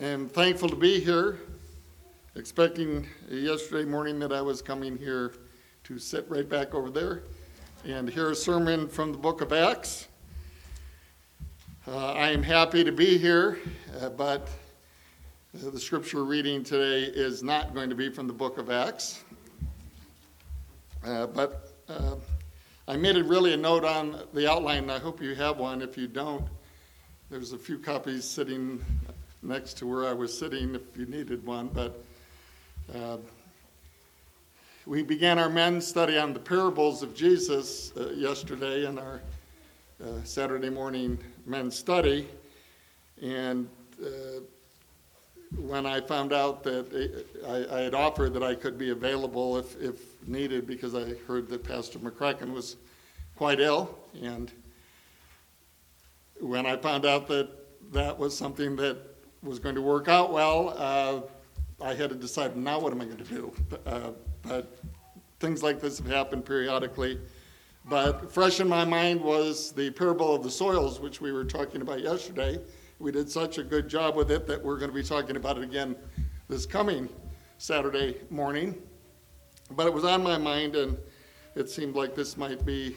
am thankful to be here, expecting yesterday morning that I was coming here to sit right back over there and hear a sermon from the book of Acts. Uh, I am happy to be here, uh, but the scripture reading today is not going to be from the book of Acts. Uh, but uh, I made it really a note on the outline. I hope you have one. If you don't, there's a few copies sitting next to where I was sitting if you needed one. But uh, we began our men's study on the parables of Jesus uh, yesterday in our uh, Saturday morning men's study. And uh, when I found out that I, I, had offered that I could be available if, if needed because I heard that Pastor McCracken was quite ill. And when I found out that that was something that was going to work out well, uh, I had to decide now what am I going to do. Uh, but things like this have happened periodically. But fresh in my mind was the parable of the soils, which we were talking about yesterday. We did such a good job with it that we're going to be talking about it again this coming Saturday morning. But it was on my mind, and it seemed like this might be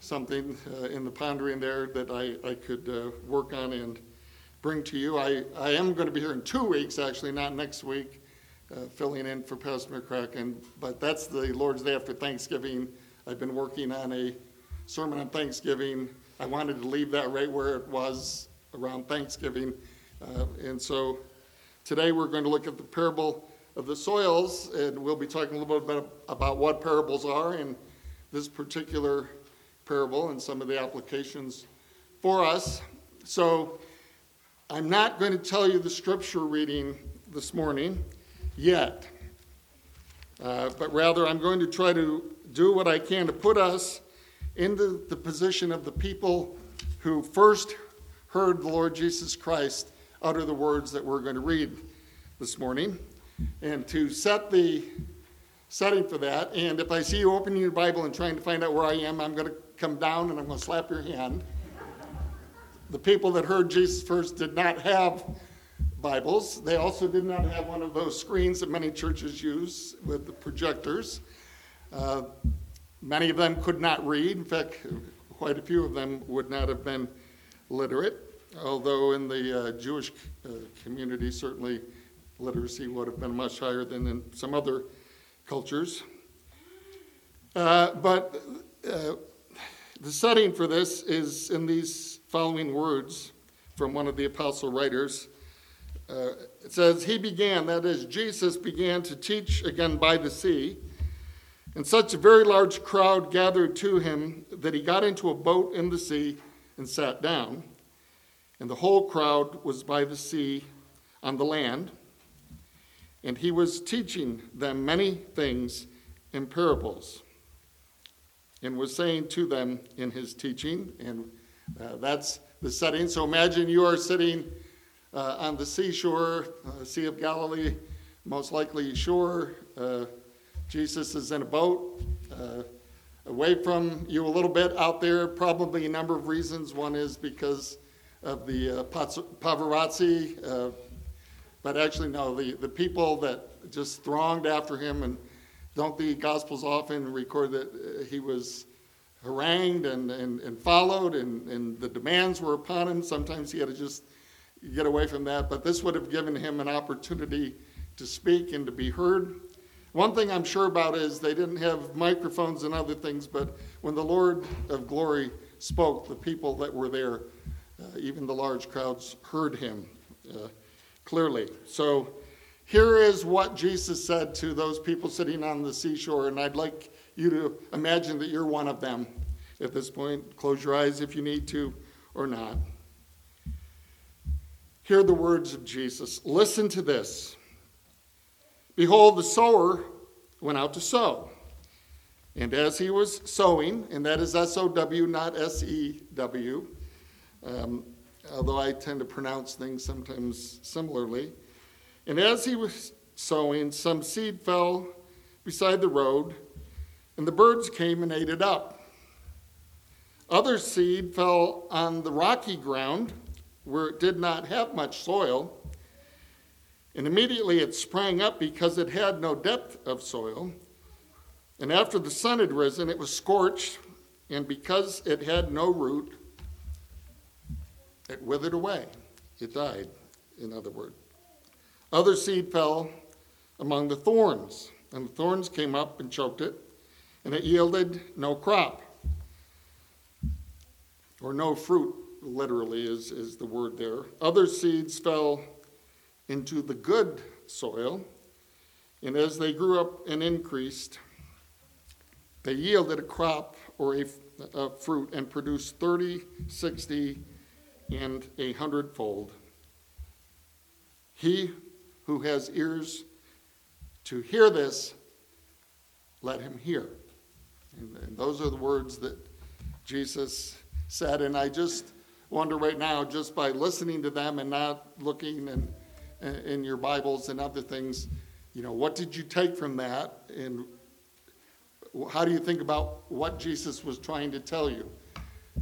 something uh, in the pondering there that I, I could uh, work on and bring to you. I, I am going to be here in two weeks, actually, not next week, uh, filling in for Pastor McCracken. But that's the Lord's Day after Thanksgiving. I've been working on a sermon on Thanksgiving. I wanted to leave that right where it was around Thanksgiving. Uh, and so today we're going to look at the parable of the soils, and we'll be talking a little bit about what parables are in this particular parable and some of the applications for us. So I'm not going to tell you the scripture reading this morning yet, uh, but rather I'm going to try to do what I can to put us into the position of the people who first heard the Lord Jesus Christ utter the words that we're going to read this morning, and to set the setting for that. And if I see you opening your Bible and trying to find out where I am, I'm going to come down and I'm going to slap your hand the people that heard Jesus first did not have Bibles. They also did not have one of those screens that many churches use with the projectors. Uh, many of them could not read. In fact, quite a few of them would not have been literate, although in the uh, Jewish uh, community, certainly literacy would have been much higher than in some other cultures. Uh, but uh, the setting for this is in these following words from one of the apostle writers. Uh, it says, He began, that is, Jesus began to teach again by the sea, and such a very large crowd gathered to him that he got into a boat in the sea and sat down. And the whole crowd was by the sea on the land. And he was teaching them many things in parables, and was saying to them in his teaching, and uh, that's the setting. So imagine you are sitting uh, on the seashore, uh, Sea of Galilee, most likely shore. Uh, Jesus is in a boat uh, away from you a little bit out there, probably a number of reasons. One is because of the paparazzi, but actually, no, the, the people that just thronged after him and don't the Gospels often record that he was harangued and, and, and followed, and, and the demands were upon him. Sometimes he had to just get away from that, but this would have given him an opportunity to speak and to be heard. One thing I'm sure about is they didn't have microphones and other things, but when the Lord of glory spoke, the people that were there, uh, even the large crowds, heard him uh, clearly. So here is what Jesus said to those people sitting on the seashore, and I'd like you to imagine that you're one of them at this point. Close your eyes if you need to or not. Hear the words of Jesus. Listen to this. Behold, the sower went out to sow. And as he was sowing, and that is S O W, not S E W, um, although I tend to pronounce things sometimes similarly. And as he was sowing, some seed fell beside the road and the birds came and ate it up. Other seed fell on the rocky ground where it did not have much soil, And immediately it sprang up because it had no depth of soil. And after the sun had risen, it was scorched, and because it had no root, it withered away. It died, in other words. Other seed fell among the thorns, and the thorns came up and choked it, and it yielded no crop. Or no fruit, literally, is, is the word there. Other seeds fell into the good soil, and as they grew up and increased, they yielded a crop or a, a fruit and produced 30, 60, and a hundredfold. He who has ears to hear this, let him hear. And, and those are the words that Jesus said. And I just wonder right now, just by listening to them and not looking in, in your Bibles and other things, you know, what did you take from that? And how do you think about what Jesus was trying to tell you?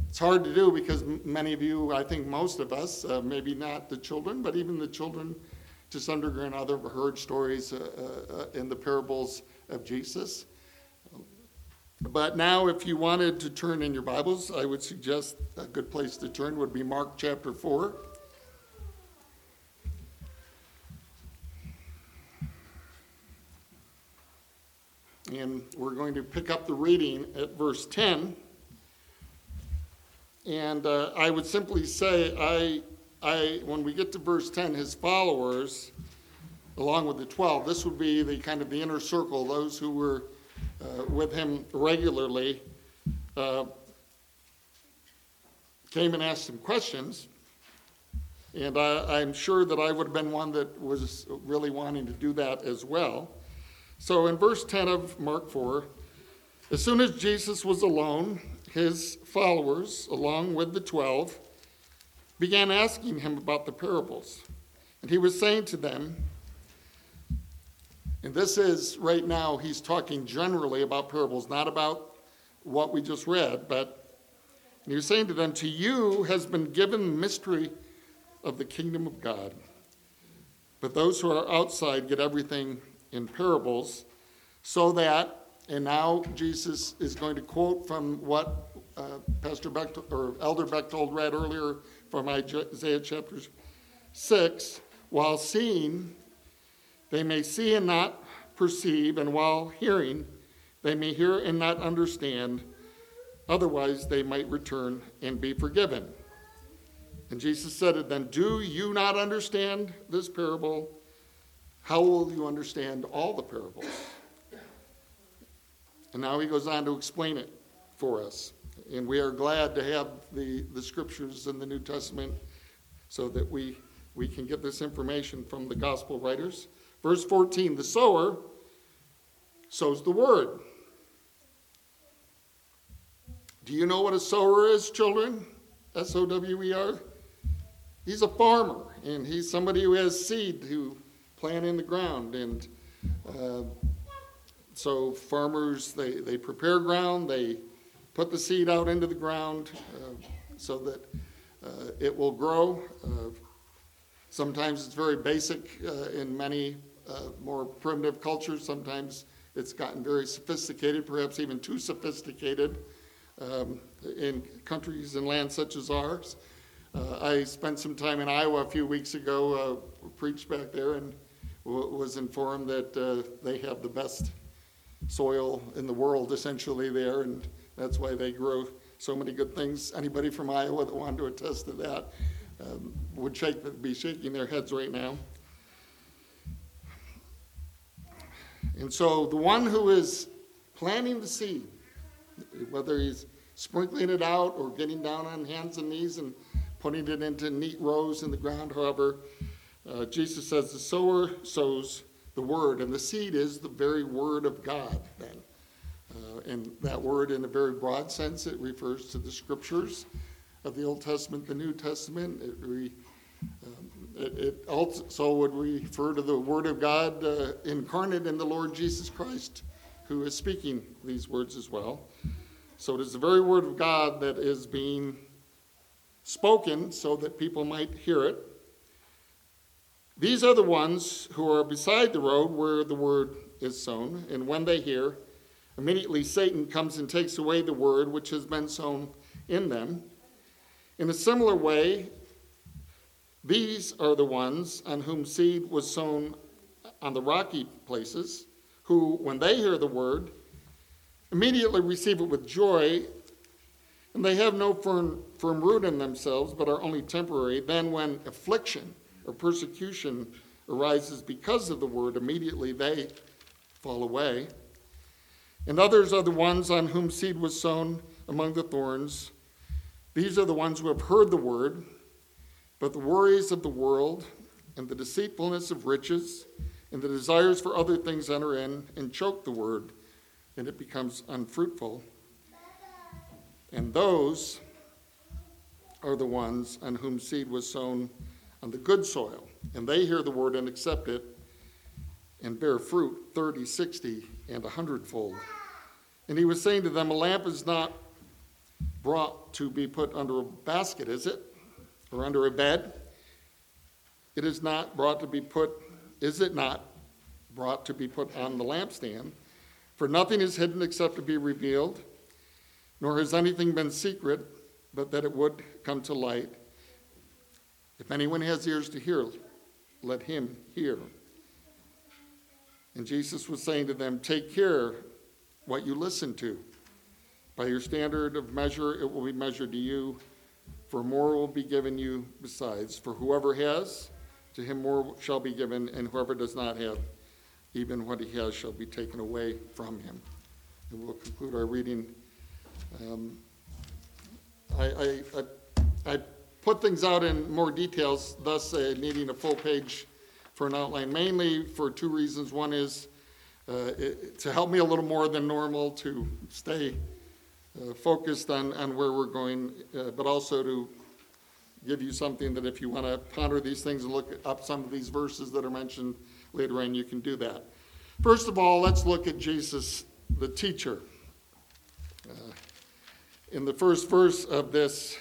It's hard to do because many of you, I think most of us, uh, maybe not the children, but even the children just underground other have heard stories uh, uh, in the parables of Jesus. But now, if you wanted to turn in your Bibles, I would suggest a good place to turn would be Mark chapter 4. And we're going to pick up the reading at verse 10. And uh, I would simply say, I, I, when we get to verse 10, his followers, along with the 12, this would be the kind of the inner circle, those who were uh, with him regularly, uh, came and asked him questions. And I, I'm sure that I would have been one that was really wanting to do that as well. So in verse 10 of Mark 4, as soon as Jesus was alone, his followers, along with the twelve, began asking him about the parables. And he was saying to them, and this is right now, he's talking generally about parables, not about what we just read, but he was saying to them, To you has been given the mystery of the kingdom of God. But those who are outside get everything in parables, so that, and now Jesus is going to quote from what uh, Pastor Beck or Elder Bechtold read earlier from Isaiah chapter 6. While seeing, they may see and not perceive, and while hearing, they may hear and not understand. Otherwise, they might return and be forgiven. And Jesus said to them, Do you not understand this parable? How will you understand all the parables? And now he goes on to explain it for us. And we are glad to have the, the scriptures in the New Testament so that we, we can get this information from the gospel writers. Verse 14 The sower sows the word. Do you know what a sower is, children? S O W E R? He's a farmer, and he's somebody who has seed to plant in the ground. And uh, so farmers, they, they prepare ground, they put the seed out into the ground uh, so that uh, it will grow. Uh, sometimes it's very basic uh, in many uh, more primitive cultures. Sometimes it's gotten very sophisticated, perhaps even too sophisticated um, in countries and lands such as ours. Uh, I spent some time in Iowa a few weeks ago, preached back there, and w- was informed that they have the best soil in the world essentially there, and that's why they grow so many good things. Anybody from Iowa that wanted to attest to that um, would shake, be shaking their heads right now. And so the one who is planting the seed, whether he's sprinkling it out or getting down on hands and knees and putting it into neat rows in the ground, however, uh, Jesus says the sower sows the word, and the seed is the very word of God, then. Uh, and that word, in a very broad sense, it refers to the scriptures of the Old Testament, the New Testament. It, re, um, it, it, also would refer to the Word of God uh, incarnate in the Lord Jesus Christ, who is speaking these words as well. So it is the very Word of God that is being spoken so that people might hear it. These are the ones who are beside the road where the word is sown, and when they hear, immediately Satan comes and takes away the word which has been sown in them. In a similar way, these are the ones on whom seed was sown on the rocky places, who, when they hear the word, immediately receive it with joy, and they have no firm, firm root in themselves, but are only temporary. Then, when affliction or persecution arises because of the word, immediately they fall away. And others are the ones on whom seed was sown among the thorns. These are the ones who have heard the word, but the worries of the world and the deceitfulness of riches and the desires for other things enter in and choke the word, and it becomes unfruitful. And those are the ones on whom seed was sown on the good soil, and they hear the word and accept it and bear fruit 30, 60, and a hundredfold. And he was saying to them, A lamp is not brought to be put under a basket, is it? Or under a bed? It is not brought to be put, is it not brought to be put on the lampstand? For nothing is hidden except to be revealed, nor has anything been secret, but that it would come to light. If anyone has ears to hear, let him hear. And Jesus was saying to them, Take care what you listen to. By your standard of measure, it will be measured to you, for more will be given you besides. For whoever has, to him more shall be given, and whoever does not have, even what he has shall be taken away from him. And we'll conclude our reading. Um, I, I, I, I put things out in more details, thus uh, needing a full page for an outline, mainly for two reasons. One is uh, it, to help me a little more than normal to stay uh, focused on, on where we're going, uh, but also to give you something that if you want to ponder these things and look up some of these verses that are mentioned later on, you can do that. First of all, let's look at Jesus, the teacher. Uh, in the first verse of this,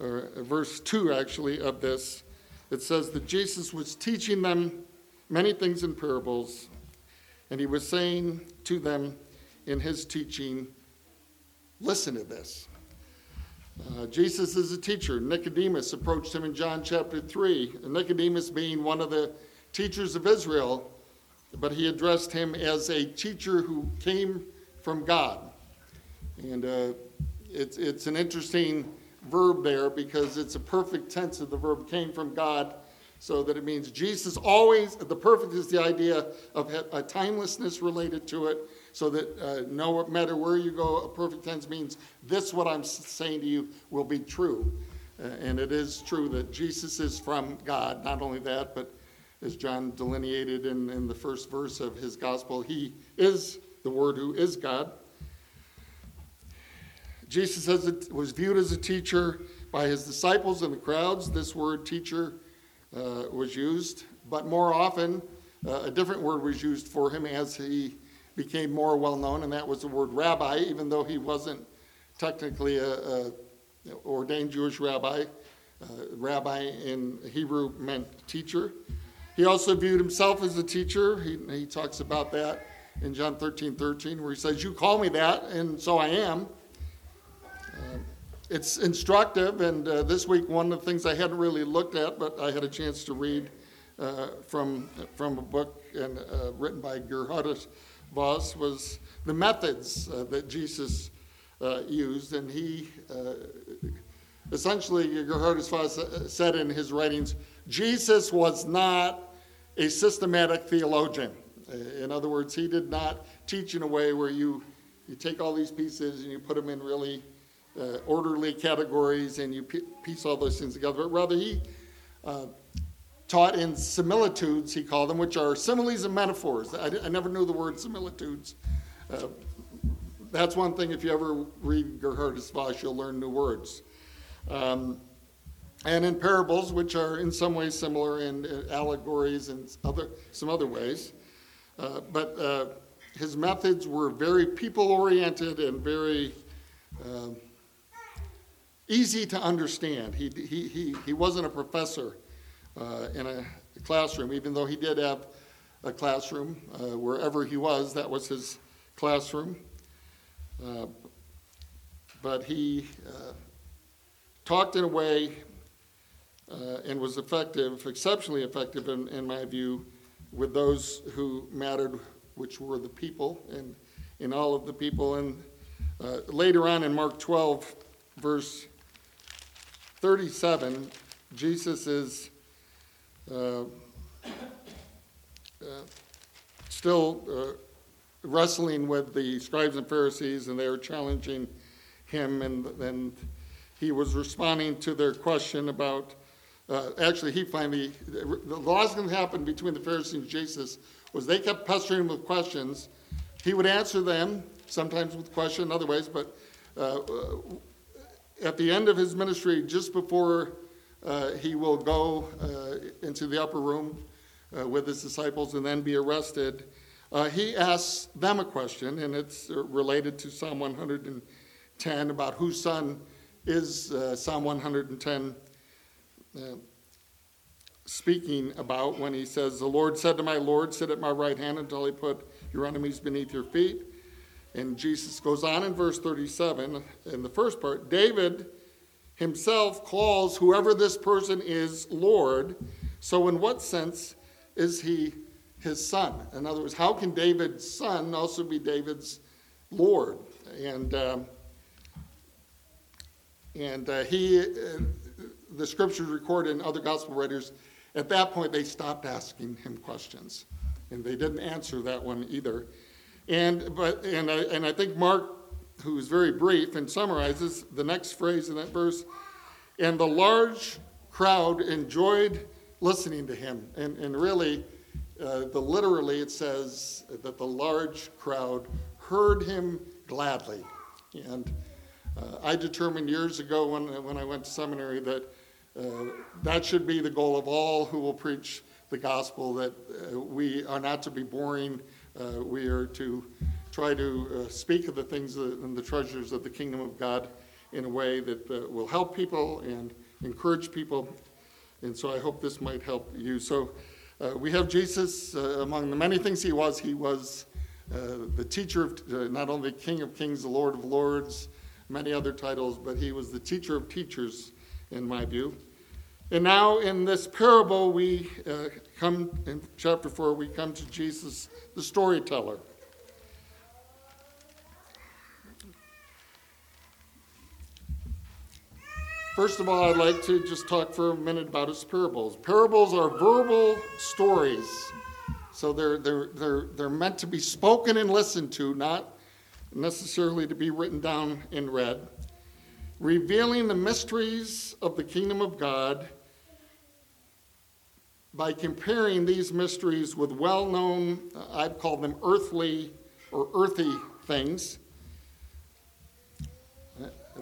or verse 2 actually, of this, it says that Jesus was teaching them many things in parables, and he was saying to them in his teaching, Listen to this. Uh, Jesus is a teacher. Nicodemus approached him in John chapter 3. And Nicodemus being one of the teachers of Israel, but he addressed him as a teacher who came from God. And uh, it's, it's an interesting verb there because it's a perfect tense of the verb came from God, so that it means Jesus always, the perfect is the idea of a timelessness related to it, so that uh, no matter where you go, a perfect tense means this, what I'm saying to you, will be true. Uh, and it is true that Jesus is from God. Not only that, but as John delineated in, in the first verse of his gospel, he is the Word who is God. Jesus was viewed as a teacher by his disciples and the crowds. This word teacher uh, was used, but more often, uh, a different word was used for him as he became more well known, and that was the word rabbi, even though he wasn't technically a, a ordained Jewish rabbi. Uh, rabbi in Hebrew meant teacher. He also viewed himself as a teacher. He, he talks about that in John 13 13, where he says, You call me that, and so I am. Uh, it's instructive, and uh, this week, one of the things I hadn't really looked at, but I had a chance to read uh, from, from a book and, uh, written by Geerhardus Vos was the methods uh, that Jesus uh, used, and he essentially, Geerhardus Vos said in his writings, Jesus was not a systematic theologian. In other words, he did not teach in a way where you, you take all these pieces and you put them in really uh, orderly categories and you piece all those things together, but rather he uh, taught in similitudes, he called them, which are similes and metaphors. I, I never knew the word similitudes. Uh, that's one thing, if you ever read Geerhardus Vos, you'll learn new words. Um, and in parables, which are in some ways similar in uh, allegories and other, some other ways. Uh, but uh, his methods were very people oriented and very um, easy to understand. He, he, he, he wasn't a professor uh, in a classroom, even though he did have a classroom uh, wherever he was, that was his classroom. Uh, but he uh, talked in a way uh, and was effective, exceptionally effective in, in my view, with those who mattered, which were the people and in all of the people. And uh, later on in Mark 12, verse 37, Jesus is still uh, wrestling with the scribes and Pharisees, and they are challenging him, and, and he was responding to their question about. Uh, actually, he finally, the last thing that happened between the Pharisees and Jesus was they kept pestering him with questions. He would answer them, sometimes with question, other ways, but uh, at the end of his ministry, just before uh, he will go uh, into the upper room uh, with his disciples and then be arrested, uh, he asks them a question, and it's related to Psalm 110 about whose son is uh, Psalm 110 uh, speaking about when he says, The Lord said to my Lord, Sit at my right hand until I put your enemies beneath your feet. And Jesus goes on in verse 37, in the first part, David himself calls whoever this person is Lord. So, in what sense is he his son? In other words, how can David's son also be David's Lord? And um, and uh, he, uh, the scriptures record in other gospel writers, at that point they stopped asking him questions, and they didn't answer that one either. And, but, and, I, and I think Mark, who is very brief and summarizes the next phrase in that verse, and the large crowd enjoyed listening to him. And, and really, uh, the literally it says that the large crowd heard him gladly. And uh, I determined years ago when, when I went to seminary that uh, that should be the goal of all who will preach the gospel, that uh, we are not to be boring uh, we are to try to uh, speak of the things that, and the treasures of the kingdom of God in a way that uh, will help people and encourage people. And so I hope this might help you. So uh, we have Jesus, uh, among the many things he was, he was uh, the teacher of not only King of Kings, the Lord of Lords, many other titles, but he was the teacher of teachers, in my view. And now in this parable, we uh, come, in chapter 4, we come to Jesus, the storyteller. First of all, I'd like to just talk for a minute about his parables. Parables are verbal stories. So they're, they're, they're, they're meant to be spoken and listened to, not necessarily to be written down and read revealing the mysteries of the kingdom of God by comparing these mysteries with well known, uh, I'd call them earthly or earthy things.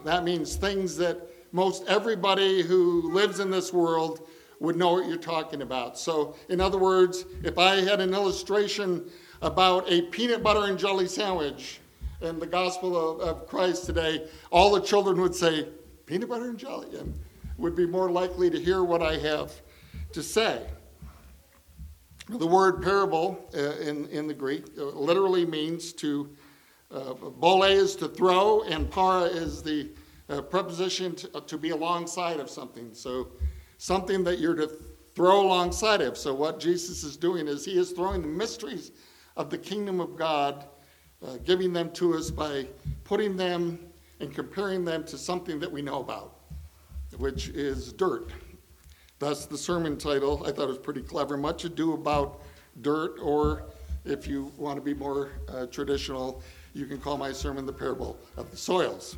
That means things that most everybody who lives in this world would know what you're talking about. So, in other words, if I had an illustration about a peanut butter and jelly sandwich, in the gospel of, of Christ today, all the children would say, peanut butter and jelly, and would be more likely to hear what I have to say. The word parable uh, in, in the Greek uh, literally means to, uh, bole is to throw, and para is the uh, preposition to, to, be alongside of something. So, something that you're to throw alongside of. So, what Jesus is doing is he is throwing the mysteries of the kingdom of God uh, giving them to us by putting them and comparing them to something that we know about, which is dirt. That's the sermon title. I thought it was pretty clever. Much ado about dirt, or if you want to be more uh, traditional, you can call my sermon the parable of the soils.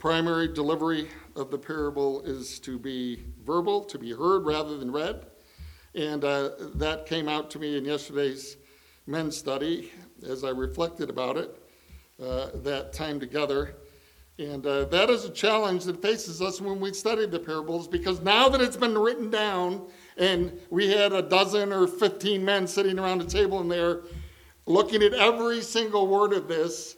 Primary delivery of the parable is to be verbal, to be heard rather than read. And uh, that came out to me in yesterday's men's study as I reflected about it, uh, that time together. And uh, that is a challenge that faces us when we study the parables because now that it's been written down and we had a dozen or 15 men sitting around a table in there looking at every single word of this,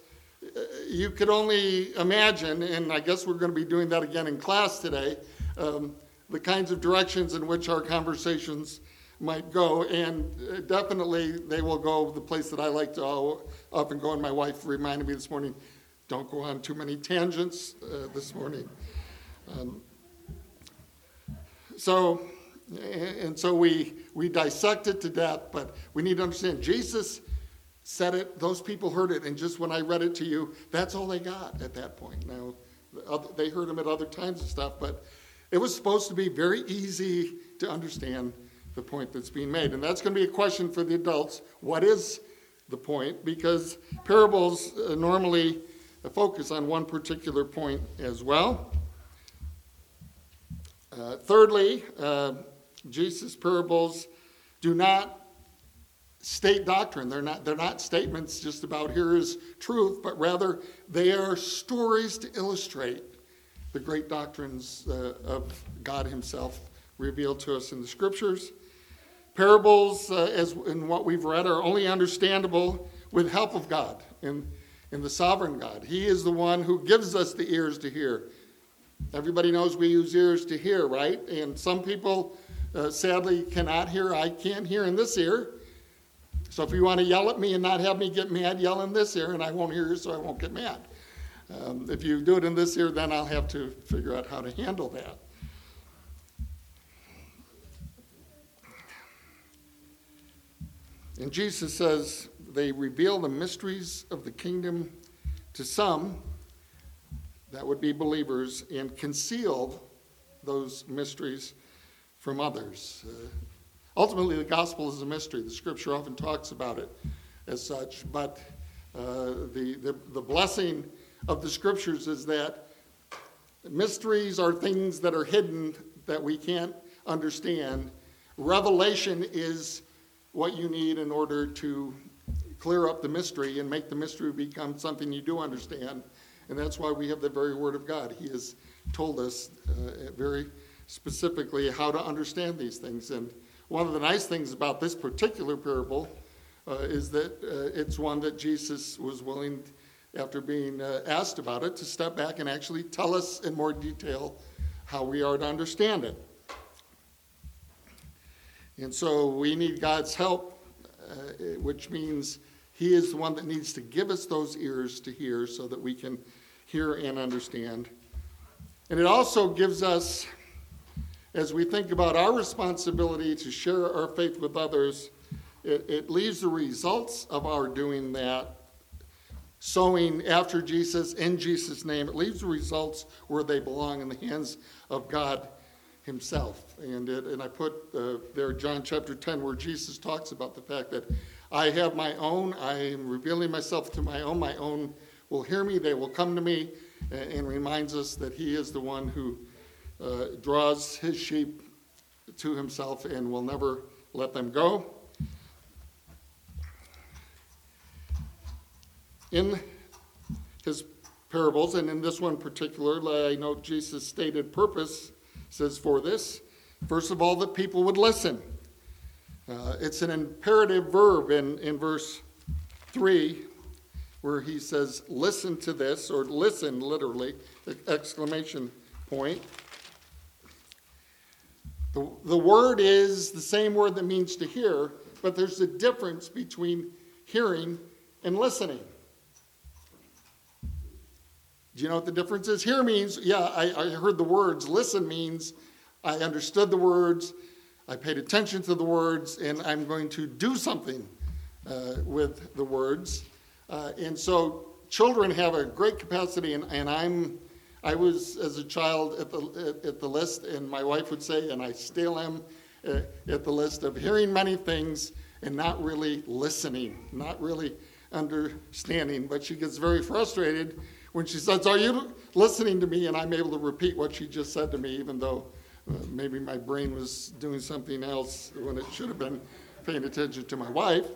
you could only imagine, and I guess we're going to be doing that again in class today, um, the kinds of directions in which our conversations might go. And uh, definitely they will go the place that I like to often go. And my wife reminded me this morning don't go on too many tangents uh, this morning. Um, so, and so we, we dissect it to death, but we need to understand Jesus said it, those people heard it, and just when I read it to you, that's all they got at that point. Now, they heard him at other times and stuff, but it was supposed to be very easy to understand the point that's being made. And that's going to be a question for the adults. What is the point? Because parables uh, normally focus on one particular point as well. Uh, thirdly, uh, Jesus' parables do not state doctrine. They're not, they're not statements just about here is truth, but rather they are stories to illustrate the great doctrines uh, of God Himself revealed to us in the Scriptures. Parables, uh, as in what we've read, are only understandable with help of God in, in the sovereign God. He is the one who gives us the ears to hear. Everybody knows we use ears to hear, right? And some people uh, sadly cannot hear. I can't hear in this ear. So if you want to yell at me and not have me get mad, yell in this ear, and I won't hear you, so I won't get mad. Um, if you do it in this ear, then I'll have to figure out how to handle that. And Jesus says they reveal the mysteries of the kingdom to some, that would be believers, and conceal those mysteries from others. Uh, Ultimately, the gospel is a mystery. The scripture often talks about it as such, but uh, the, the, the blessing of the scriptures is that mysteries are things that are hidden that we can't understand. Revelation is what you need in order to clear up the mystery and make the mystery become something you do understand. And that's why we have the very Word of God. He has told us uh, very specifically how to understand these things. And one of the nice things about this particular parable uh, is that uh, it's one that Jesus was willing, after being uh, asked about it, to step back and actually tell us in more detail how we are to understand it. And so we need God's help, uh, which means He is the one that needs to give us those ears to hear so that we can hear and understand. And it also gives us as we think about our responsibility to share our faith with others, it, it leaves the results of our doing that, sowing after Jesus in Jesus' name, it leaves the results where they belong in the hands of God Himself. And, it, and I put uh, there John chapter 10, where Jesus talks about the fact that I have my own, I am revealing myself to my own, my own will hear me, they will come to me, and, and reminds us that He is the one who uh, draws his sheep to himself and will never let them go. In his parables, and in this one particularly, I know Jesus' stated purpose says for this. First of all, that people would listen. Uh, it's an imperative verb in, in verse 3 where he says, Listen to this, or listen literally, exclamation point. The, the word is the same word that means to hear, but there's a difference between hearing and listening. Do you know what the difference is? Hear means, yeah, I, I heard the words. Listen means I understood the words, I paid attention to the words, and I'm going to do something uh, with the words. Uh, and so children have a great capacity, and, and I'm I was, as a child, at the, at, the list, and my wife would say, and I still am uh, at the list of hearing many things and not really listening, not really understanding. But she gets very frustrated when she says, Are you listening to me? And I'm able to repeat what she just said to me, even though uh, maybe my brain was doing something else when it should have been paying attention to my wife.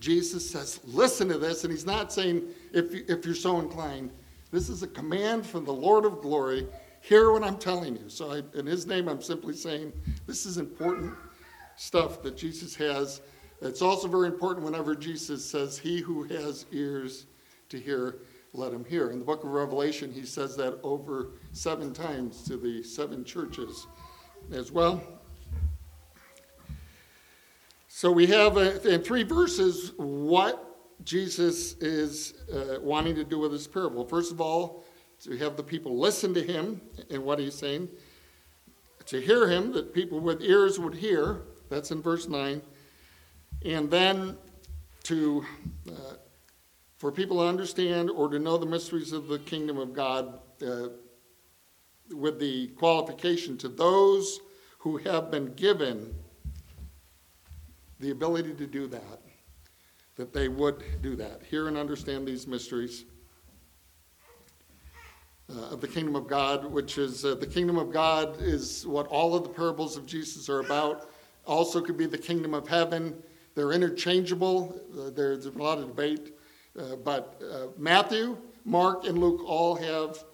Jesus says, Listen to this. And he's not saying, if, if you're so inclined, this is a command from the Lord of glory. Hear what I'm telling you. So, I, in his name, I'm simply saying this is important stuff that Jesus has It's also very important whenever Jesus says, He who has ears to hear, let him hear. In the book of Revelation, he says that over seven times to the seven churches as well. So we have uh, in three verses what Jesus is uh, wanting to do with this parable. First of all, to have the people listen to him and what he's saying, to hear him, that people with ears would hear. That's in verse 9. And then to, uh, for people to understand or to know the mysteries of the kingdom of God uh, with the qualification to those who have been given the ability to do that, that they would do that, hear and understand these mysteries uh, of the kingdom of God, which is uh, the kingdom of God is what all of the parables of Jesus are about. Also, could be the kingdom of heaven. They're interchangeable. Uh, there's a lot of debate, uh, but uh, Matthew, Mark, and Luke all have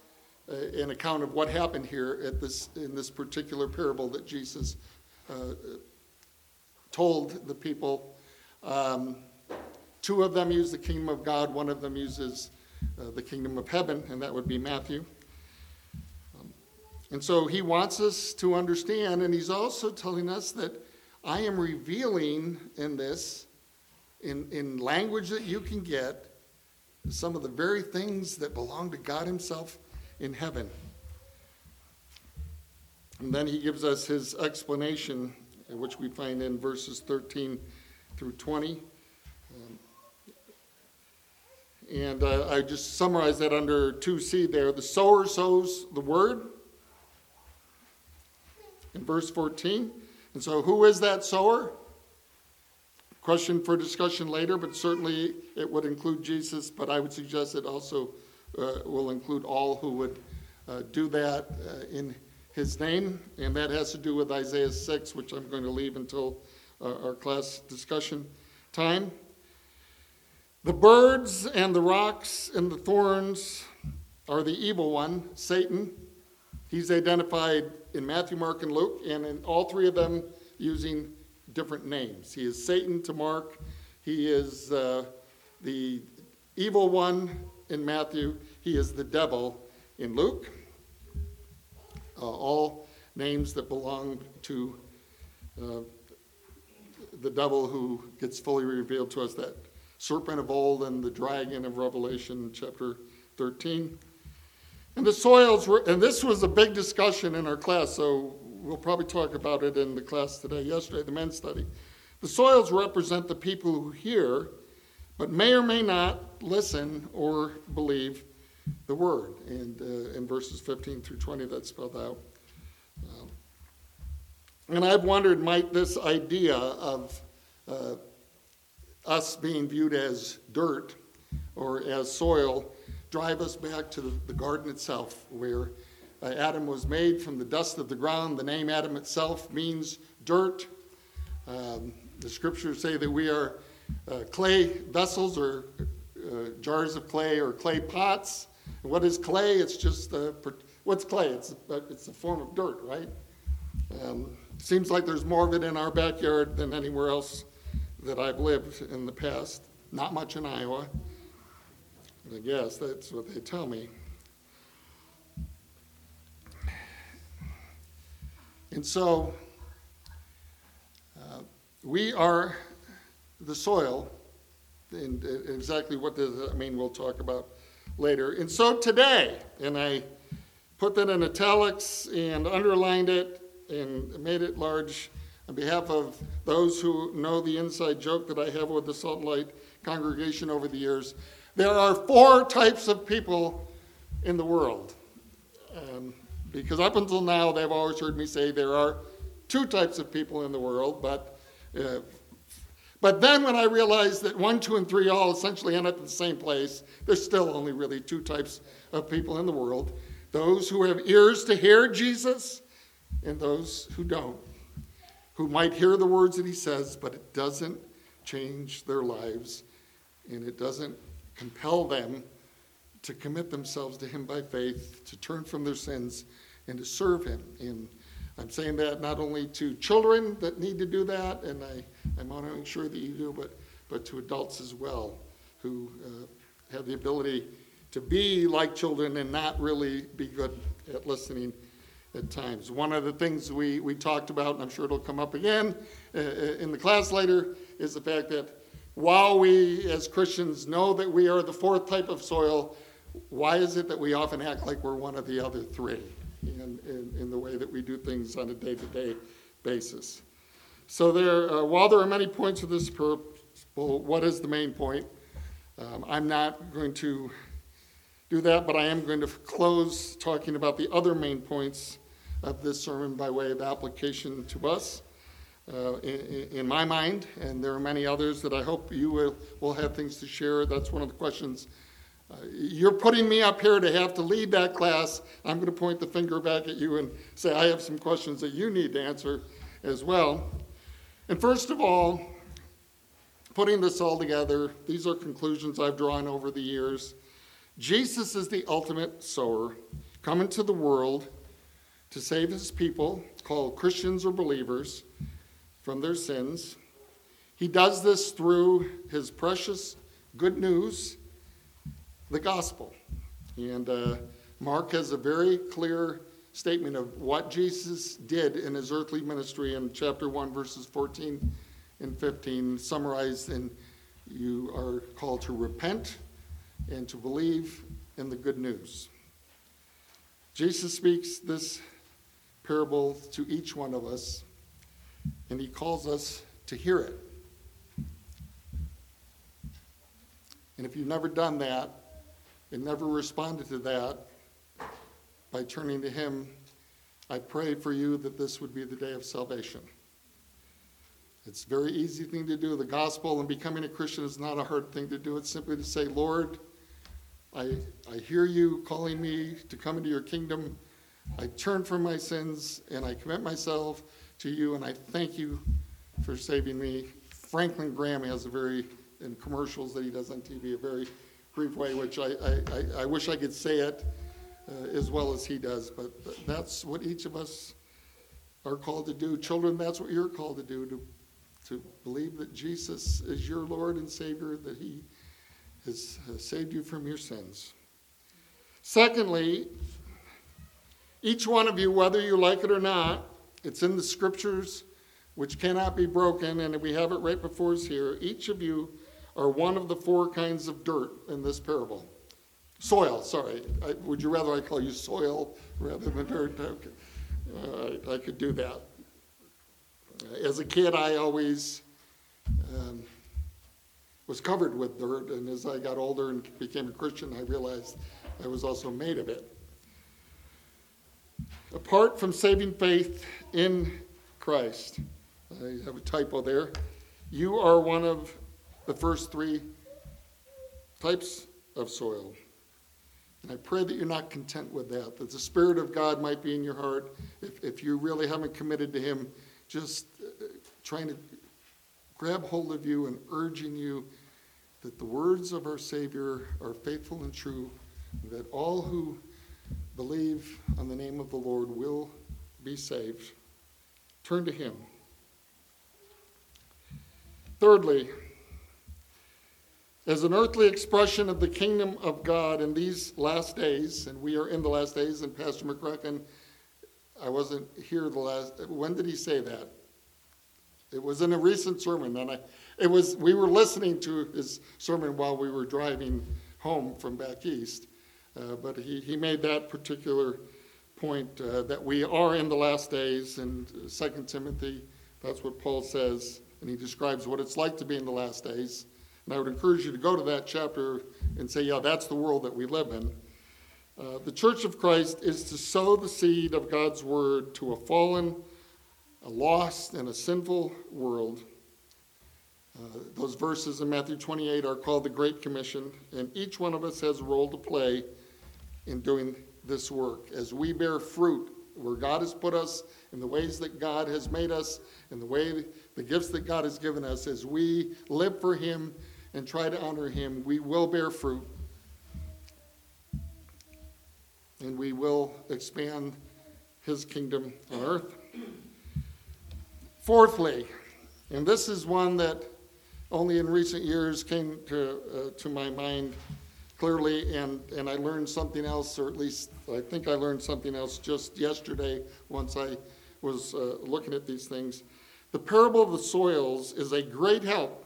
uh, an account of what happened here at this in this particular parable that Jesus told the people. Um, two of them use the kingdom of God. One of them uses uh, the kingdom of heaven, and that would be Matthew. Um, and so he wants us to understand, and he's also telling us that I am revealing in this, in, in language that you can get, some of the very things that belong to God Himself in heaven. And then he gives us his explanation, which we find in verses 13 through 20. And uh, I just summarized that under 2c there. The sower sows the word in verse 14. And so, who is that sower? Question for discussion later, but certainly it would include Jesus, but I would suggest it also uh, will include all who would uh, do that uh, in his name. And that has to do with Isaiah 6, which I'm going to leave until uh, our class discussion time. The birds and the rocks and the thorns are the evil one, Satan. He's identified in Matthew, Mark, and Luke, and in all three of them using different names. He is Satan to Mark, he is uh, the evil one in Matthew, he is the devil in Luke. Uh, all names that belong to uh, the devil who gets fully revealed to us that serpent of old and the dragon of Revelation chapter 13. And the soils were, and this was a big discussion in our class, so we'll probably talk about it in the class today, yesterday, the men's study. The soils represent the people who hear, but may or may not listen or believe the word. And uh, in verses 15 through 20, that's spelled out. Um, and I've wondered might this idea of uh, us being viewed as dirt or as soil drive us back to the, garden itself, where uh, Adam was made from the dust of the ground. The name Adam itself means dirt. Um, the scriptures say that we are uh, clay vessels or uh, jars of clay or clay pots. What is clay? It's just uh, what's clay? It's a, it's a form of dirt, right? Um, seems like there's more of it in our backyard than anywhere else that I've lived in the past. Not much in Iowa. I guess that's what they tell me. And so, uh, we are the soil, and exactly what does that mean, we'll talk about later. And so today, and I put that in italics and underlined it and made it large on behalf of those who know the inside joke that I have with the Salt Light congregation over the years, there are four types of people in the world. Um, because up until now, they've always heard me say there are two types of people in the world, but uh, but then when I realized that one, two, and three all essentially end up in the same place, there's still only really two types of people in the world those who have ears to hear Jesus and those who don't who might hear the words that he says, but it doesn't change their lives and it doesn't compel them to commit themselves to him by faith, to turn from their sins, and to serve him. And I'm saying that not only to children that need to do that, and I, I'm honoring sure that you do, but, but to adults as well, who uh, have the ability to be like children and not really be good at listening at times. One of the things we, we talked about, and I'm sure it'll come up again uh, uh, in the class later, is the fact that while we as Christians know that we are the fourth type of soil, why is it that we often act like we're one of the other three in, in, in the way that we do things on a day to day basis? So, there, uh, while there are many points of this parable, what is the main point? Um, I'm not going to do that, but I am going to close talking about the other main points of this sermon by way of application to us. Uh, in, in, my mind, and there are many others that I hope you will, will have things to share. That's one of the questions. Uh, you're putting me up here to have to lead that class. I'm going to point the finger back at you and say, I have some questions that you need to answer as well. And first of all, putting this all together, these are conclusions I've drawn over the years. Jesus is the ultimate sower, coming to the world to save his people, called Christians or believers, from their sins. He does this through his precious good news, the gospel. And uh, Mark has a very clear statement of what Jesus did in his earthly ministry in chapter 1, verses 14 and 15, summarized in you are called to repent and to believe in the good news. Jesus speaks this parable to each one of us, and he calls us to hear it. And if you've never done that and never responded to that by turning to him, I pray for you that this would be the day of salvation. It's a very easy thing to do. The gospel and becoming a Christian is not a hard thing to do. It's simply to say, Lord, I, I hear you calling me to come into your kingdom. I turn from my sins and I commit myself to you, and I thank you for saving me. Franklin Graham has a very, in commercials that he does on TV, a very brief way, which I, I, I, wish I could say it uh, as well as he does, but that's what each of us are called to do. Children, that's what you're called to do, to, to believe that Jesus is your Lord and Savior, that he has saved you from your sins. Secondly, each one of you, whether you like it or not, it's in the scriptures which cannot be broken, and we have it right before us here. Each of you are one of the four kinds of dirt in this parable. Soil, sorry. I, would you rather I call you soil rather than dirt? Okay. Uh, I could do that. As a kid, I always um, was covered with dirt, and as I got older and became a Christian, I realized I was also made of it. Apart from saving faith in Christ, I have a typo there, you are one of the first three types of soil. And I pray that you're not content with that, that the Spirit of God might be in your heart. If, if you really haven't committed to Him, just uh, trying to grab hold of you and urging you that the words of our Savior are faithful and true, that all who believe on the name of the Lord will be saved. Turn to Him. Thirdly, as an earthly expression of the kingdom of God in these last days, and we are in the last days, and Pastor McCracken, I wasn't here the last, when did he say that? It was in a recent sermon, and I, it was we were listening to his sermon while we were driving home from back east, but he, he made that particular point uh, that we are in the last days, in Second Timothy, that's what Paul says, and he describes what it's like to be in the last days. And I would encourage you to go to that chapter and say, yeah, that's the world that we live in. Uh, the Church of Christ is to sow the seed of God's word to a fallen, a lost, and a sinful world. Uh, those verses in Matthew 28 are called the Great Commission, and each one of us has a role to play in doing this work. As we bear fruit where God has put us, in the ways that God has made us, in the way the gifts that God has given us, as we live for Him and try to honor Him, we will bear fruit. And we will expand his kingdom on earth. Fourthly, and this is one that only in recent years came to, uh, to my mind clearly, and, and I learned something else, or at least I think I learned something else just yesterday once I was uh, looking at these things. The parable of the soils is a great help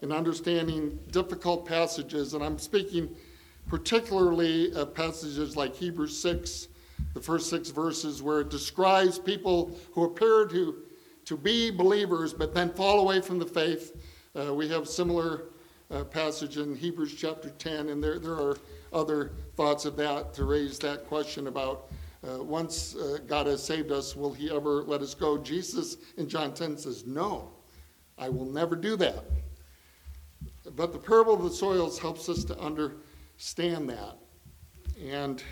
in understanding difficult passages, and I'm speaking particularly of passages like Hebrews 6, the first six verses, where it describes people who appear to, to be believers but then fall away from the faith. Uh, we have similar uh, passage in Hebrews chapter 10, and there, there are other thoughts of that to raise that question about uh, once uh, God has saved us, will he ever let us go? Jesus in John 10 says, No, I will never do that. But the parable of the soils helps us to understand that. And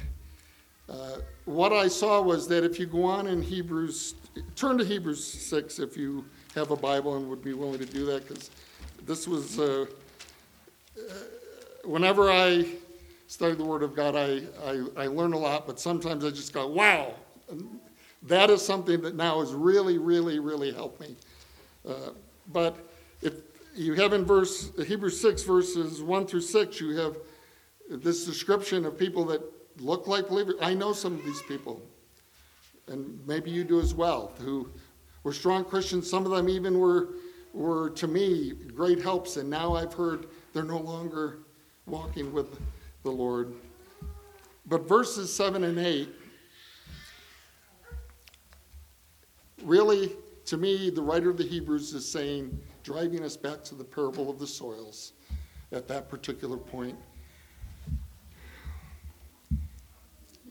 uh, what I saw was that if you go on in Hebrews, turn to Hebrews 6 if you have a Bible and would be willing to do that, because this was, uh, whenever I study the Word of God, I, I, I learn a lot, but sometimes I just go, wow. That is something that now has really, really, really helped me. Uh, but if you have in verse Hebrews 6, verses 1 through 6, you have this description of people that look like believers. I know some of these people, and maybe you do as well, who were strong Christians. Some of them even were, were to me, great helps, and now I've heard they're no longer walking with the Lord. But verses 7 and 8 really, to me, the writer of the Hebrews is saying, driving us back to the parable of the soils at that particular point.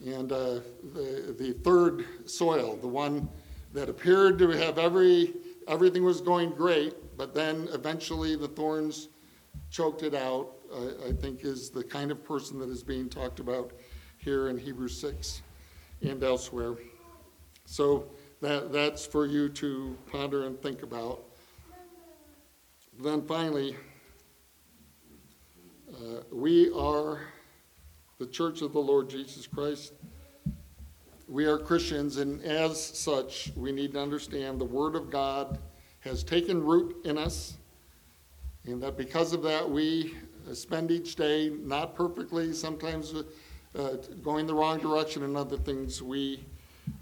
And uh, the, the third soil, the one that appeared to have every, everything was going great, but then eventually the thorns choked it out, I, I think is the kind of person that is being talked about here in Hebrews 6 and elsewhere. So that, that's for you to ponder and think about. Then finally, uh, we are the church of the Lord Jesus Christ. We are Christians, and as such, we need to understand the Word of God has taken root in us, and that because of that, we spend each day not perfectly, sometimes uh, going the wrong direction, and other things. We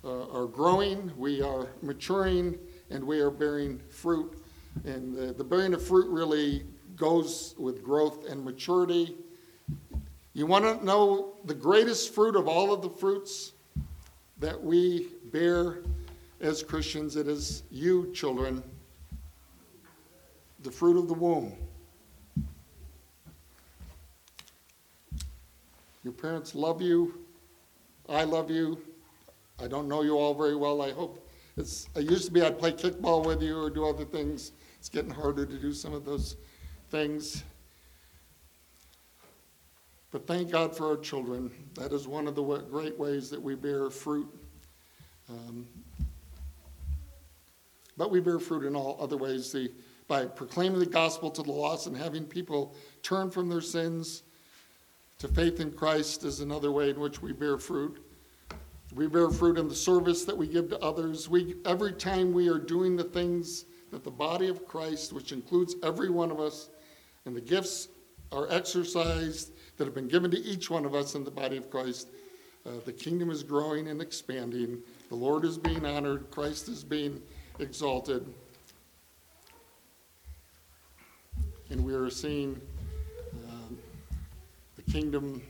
uh, are growing, we are maturing, and we are bearing fruit. And the, the bearing of fruit really goes with growth and maturity. You want to know the greatest fruit of all of the fruits that we bear as Christians? It is you, children, the fruit of the womb. Your parents love you. I love you. I don't know you all very well. I hope it's. It used to be I'd play kickball with you or do other things. It's getting harder to do some of those things. But thank God for our children. That is one of the great ways that we bear fruit. Um, but we bear fruit in all other ways the, by proclaiming the gospel to the lost and having people turn from their sins to faith in Christ is another way in which we bear fruit. We bear fruit in the service that we give to others. We, every time we are doing the things that the body of Christ, which includes every one of us, and the gifts are exercised that have been given to each one of us in the body of Christ. Uh, the kingdom is growing and expanding. The Lord is being honored. Christ is being exalted. And we are seeing um, the kingdom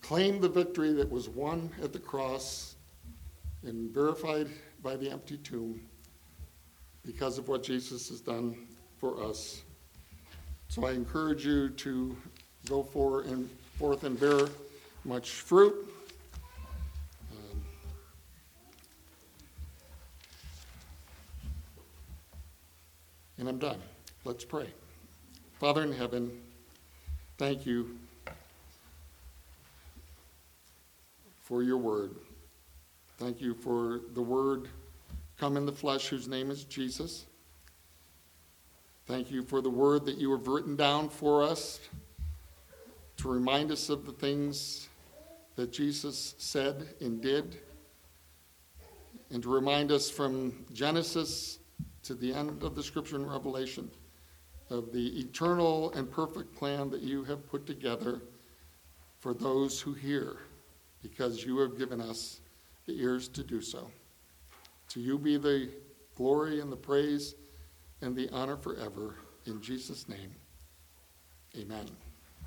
claim the victory that was won at the cross and verified by the empty tomb because of what Jesus has done for us. So I encourage you to go for and forth and bear much fruit. Um, and I'm done. Let's pray. Father in heaven, thank you for your word. Thank you for the word come in the flesh whose name is Jesus. Thank you for the word that you have written down for us to remind us of the things that Jesus said and did. and to remind us from Genesis to the end of the scripture in Revelation of the eternal and perfect plan that you have put together for those who hear, because you have given us the ears to do so. To you be the glory and the praise and the honor forever. In Jesus' name, amen.